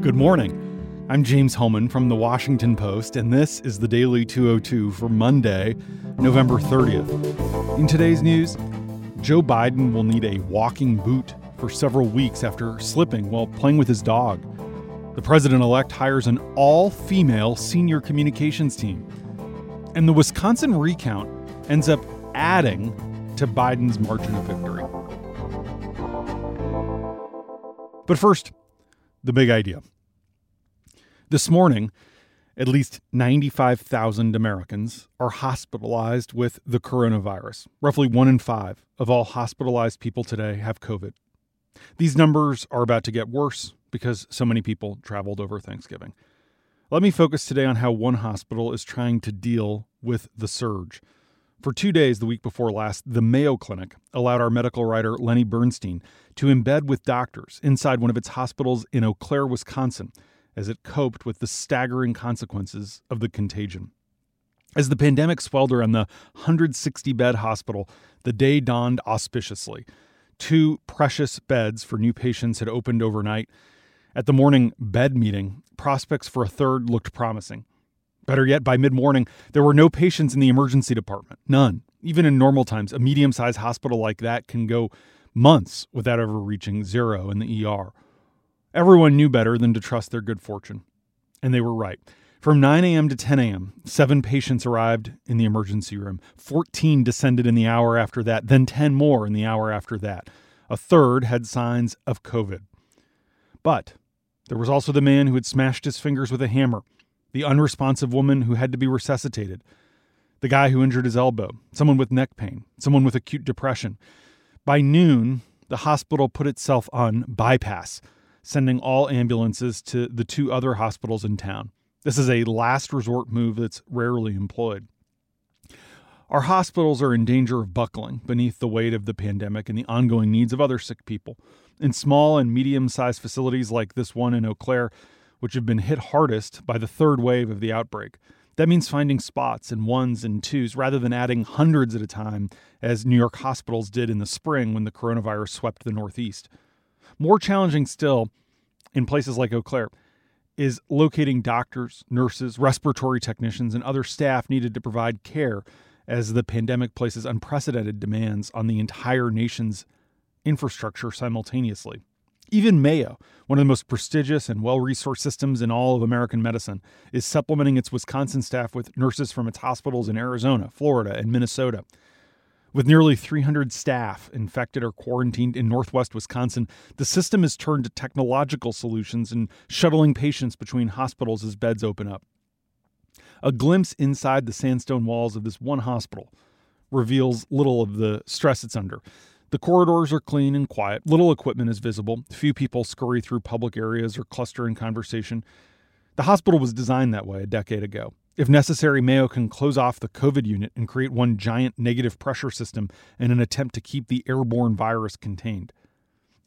Good morning. I'm James Hohmann from the Washington Post, and this is the Daily 202 for Monday, November 30th. In today's news, Joe Biden will need a walking boot for several weeks after slipping while playing with his dog. The president elect hires an all female senior communications team. And the Wisconsin recount ends up adding to Biden's margin of victory. But first, the big idea. This morning, at least 95,000 Americans are hospitalized with the coronavirus. Roughly one in five of all hospitalized people today have COVID. These numbers are about to get worse because so many people traveled over Thanksgiving. Let me focus today on how one hospital is trying to deal with the surge. For two days the week before last, the Mayo Clinic allowed our medical writer Lenny Bernstein to embed with doctors inside one of its hospitals in Eau Claire, Wisconsin, as it coped with the staggering consequences of the contagion. As the pandemic swelled around the 160 bed hospital, the day dawned auspiciously. Two precious beds for new patients had opened overnight. At the morning bed meeting, prospects for a third looked promising. Better yet, by mid morning, there were no patients in the emergency department. None. Even in normal times, a medium sized hospital like that can go months without ever reaching zero in the ER. Everyone knew better than to trust their good fortune. And they were right. From 9 a.m. to 10 a.m., seven patients arrived in the emergency room. 14 descended in the hour after that, then 10 more in the hour after that. A third had signs of COVID. But there was also the man who had smashed his fingers with a hammer the unresponsive woman who had to be resuscitated, the guy who injured his elbow, someone with neck pain, someone with acute depression. By noon, the hospital put itself on bypass, sending all ambulances to the two other hospitals in town. This is a last resort move that's rarely employed. Our hospitals are in danger of buckling beneath the weight of the pandemic and the ongoing needs of other sick people. In small and medium sized facilities like this one in Eau Claire, which have been hit hardest by the third wave of the outbreak. That means finding spots in ones and twos rather than adding hundreds at a time, as New York hospitals did in the spring when the coronavirus swept the Northeast. More challenging still, in places like Eau Claire, is locating doctors, nurses, respiratory technicians, and other staff needed to provide care as the pandemic places unprecedented demands on the entire nation's infrastructure simultaneously. Even Mayo, one of the most prestigious and well resourced systems in all of American medicine, is supplementing its Wisconsin staff with nurses from its hospitals in Arizona, Florida, and Minnesota. With nearly 300 staff infected or quarantined in northwest Wisconsin, the system has turned to technological solutions and shuttling patients between hospitals as beds open up. A glimpse inside the sandstone walls of this one hospital reveals little of the stress it's under. The corridors are clean and quiet. Little equipment is visible. Few people scurry through public areas or cluster in conversation. The hospital was designed that way a decade ago. If necessary, Mayo can close off the COVID unit and create one giant negative pressure system in an attempt to keep the airborne virus contained.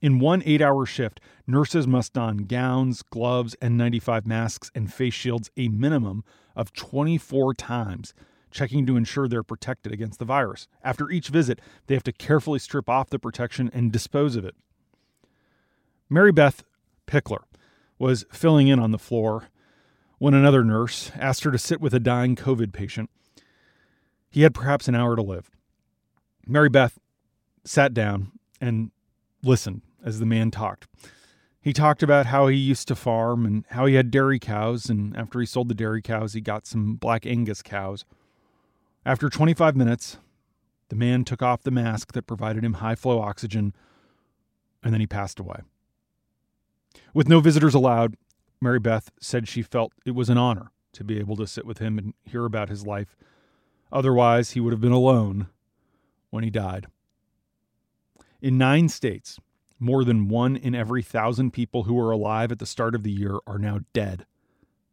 In one eight hour shift, nurses must don gowns, gloves, N95 masks, and face shields a minimum of 24 times checking to ensure they're protected against the virus. After each visit, they have to carefully strip off the protection and dispose of it. Mary Beth Pickler was filling in on the floor when another nurse asked her to sit with a dying COVID patient. He had perhaps an hour to live. Mary Beth sat down and listened as the man talked. He talked about how he used to farm and how he had dairy cows, and after he sold the dairy cows, he got some black Angus cows. After 25 minutes, the man took off the mask that provided him high flow oxygen, and then he passed away. With no visitors allowed, Mary Beth said she felt it was an honor to be able to sit with him and hear about his life. Otherwise, he would have been alone when he died. In nine states, more than one in every thousand people who were alive at the start of the year are now dead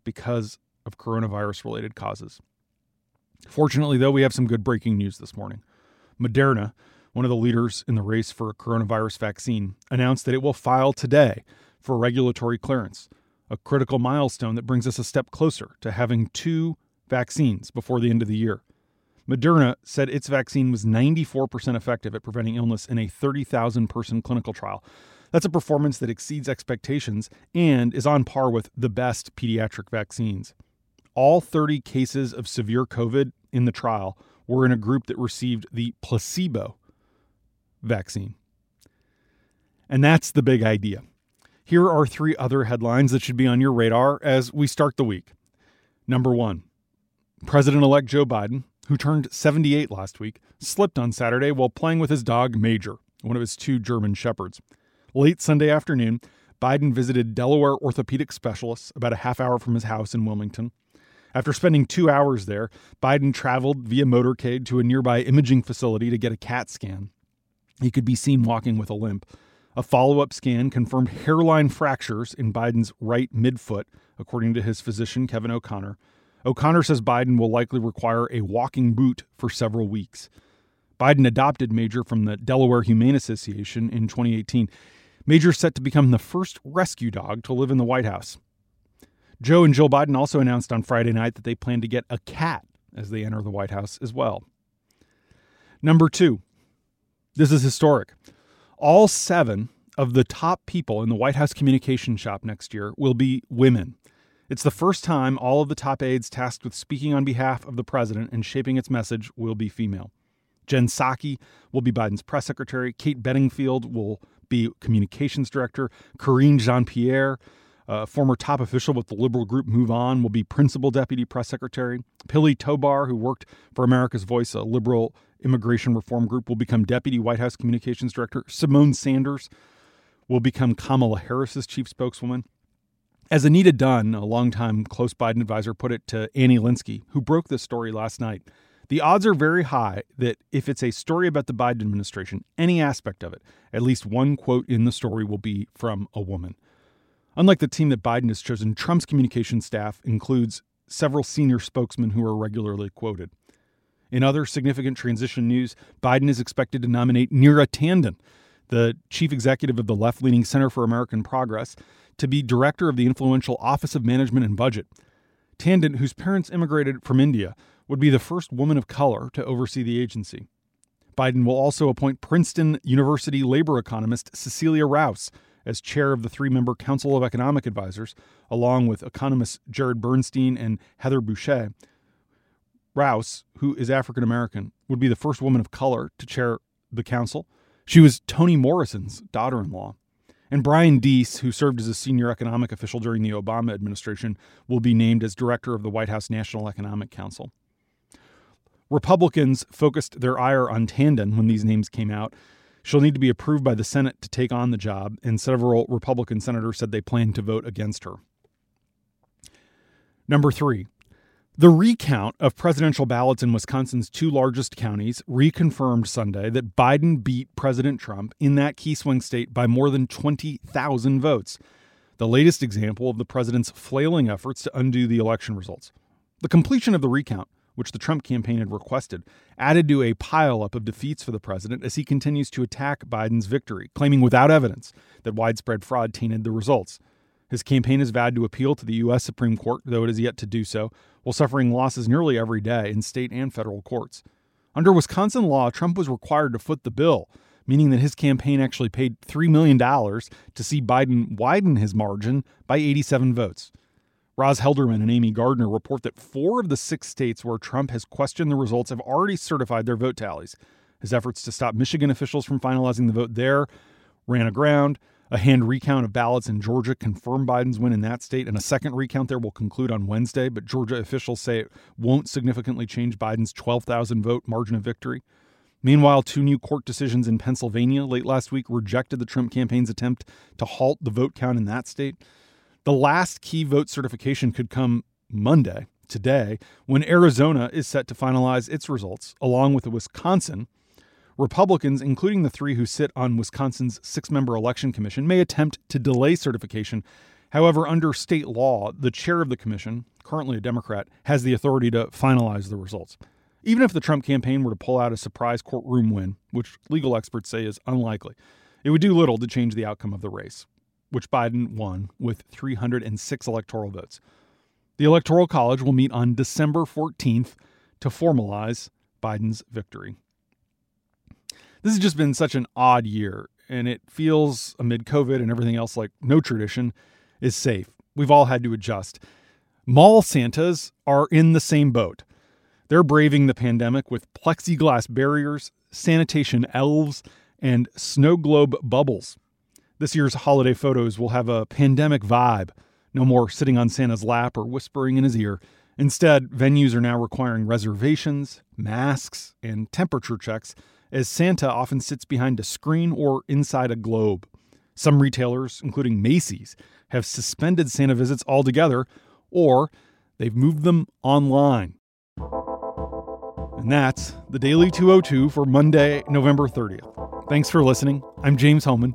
because of coronavirus related causes. Fortunately, though, we have some good breaking news this morning. Moderna, one of the leaders in the race for a coronavirus vaccine, announced that it will file today for regulatory clearance, a critical milestone that brings us a step closer to having two vaccines before the end of the year. Moderna said its vaccine was 94% effective at preventing illness in a 30,000 person clinical trial. That's a performance that exceeds expectations and is on par with the best pediatric vaccines. All 30 cases of severe COVID in the trial were in a group that received the placebo vaccine. And that's the big idea. Here are three other headlines that should be on your radar as we start the week. Number one President elect Joe Biden, who turned 78 last week, slipped on Saturday while playing with his dog Major, one of his two German shepherds. Late Sunday afternoon, Biden visited Delaware orthopedic specialists about a half hour from his house in Wilmington. After spending two hours there, Biden traveled via motorcade to a nearby imaging facility to get a CAT scan. He could be seen walking with a limp. A follow up scan confirmed hairline fractures in Biden's right midfoot, according to his physician, Kevin O'Connor. O'Connor says Biden will likely require a walking boot for several weeks. Biden adopted Major from the Delaware Humane Association in 2018. Major set to become the first rescue dog to live in the White House. Joe and Jill Biden also announced on Friday night that they plan to get a cat as they enter the White House as well. Number two, this is historic. All seven of the top people in the White House communication shop next year will be women. It's the first time all of the top aides tasked with speaking on behalf of the president and shaping its message will be female. Jen Psaki will be Biden's press secretary. Kate Bedingfield will be communications director. Karine Jean Pierre a former top official with the liberal group Move On will be principal deputy press secretary. Pili Tobar, who worked for America's Voice, a liberal immigration reform group, will become deputy White House communications director. Symone Sanders will become Kamala Harris's chief spokeswoman. As Anita Dunn, a longtime close Biden advisor, put it to Annie Linskey, who broke this story last night, the odds are very high that if it's a story about the Biden administration, any aspect of it, at least one quote in the story will be from a woman. Unlike the team that Biden has chosen, Trump's communication staff includes several senior spokesmen who are regularly quoted. In other significant transition news, Biden is expected to nominate Neera Tanden, the chief executive of the left leaning Center for American Progress, to be director of the influential Office of Management and Budget. Tanden, whose parents immigrated from India, would be the first woman of color to oversee the agency. Biden will also appoint Princeton University labor economist Cecilia Rouse as chair of the three member Council of Economic Advisors, along with economists Jared Bernstein and Heather Boushey. Rouse, who is African American, would be the first woman of color to chair the council. She was Toni Morrison's daughter in law. And Brian Deese, who served as a senior economic official during the Obama administration, will be named as director of the White House National Economic Council. Republicans focused their ire on Tanden when these names came out, She'll need to be approved by the Senate to take on the job, and several Republican senators said they plan to vote against her. Number three, the recount of presidential ballots in Wisconsin's two largest counties reconfirmed Sunday that Biden beat President Trump in that key swing state by more than 20,000 votes, the latest example of the president's flailing efforts to undo the election results. The completion of the recount which the Trump campaign had requested, added to a pileup of defeats for the president as he continues to attack Biden's victory, claiming without evidence that widespread fraud tainted the results. His campaign has vowed to appeal to the U.S. Supreme Court, though it has yet to do so, while suffering losses nearly every day in state and federal courts. Under Wisconsin law, Trump was required to foot the bill, meaning that his campaign actually paid $3 million to see Biden widen his margin by 87 votes. Roz Helderman and Amy Gardner report that four of the six states where Trump has questioned the results have already certified their vote tallies. His efforts to stop Michigan officials from finalizing the vote there ran aground. A hand recount of ballots in Georgia confirmed Biden's win in that state, and a second recount there will conclude on Wednesday. But Georgia officials say it won't significantly change Biden's 12,000 vote margin of victory. Meanwhile, two new court decisions in Pennsylvania late last week rejected the Trump campaign's attempt to halt the vote count in that state. The last key vote certification could come Monday, today, when Arizona is set to finalize its results, along with Wisconsin. Republicans, including the three who sit on Wisconsin's six member election commission, may attempt to delay certification. However, under state law, the chair of the commission, currently a Democrat, has the authority to finalize the results. Even if the Trump campaign were to pull out a surprise courtroom win, which legal experts say is unlikely, it would do little to change the outcome of the race which Biden won with 306 electoral votes. The Electoral College will meet on December 14th to formalize Biden's victory. This has just been such an odd year. and it feels, amid COVID and everything else, like no tradition is safe. We've all had to adjust. Mall Santas are in the same boat. They're braving the pandemic with plexiglass barriers, sanitation elves, and snow globe bubbles. This year's holiday photos will have a pandemic vibe. No more sitting on Santa's lap or whispering in his ear. Instead, venues are now requiring reservations, masks, and temperature checks, as Santa often sits behind a screen or inside a globe. Some retailers, including Macy's, have suspended Santa visits altogether, or they've moved them online. And that's the Daily 202 for Monday, November 30th. Thanks for listening. I'm James Hohmann.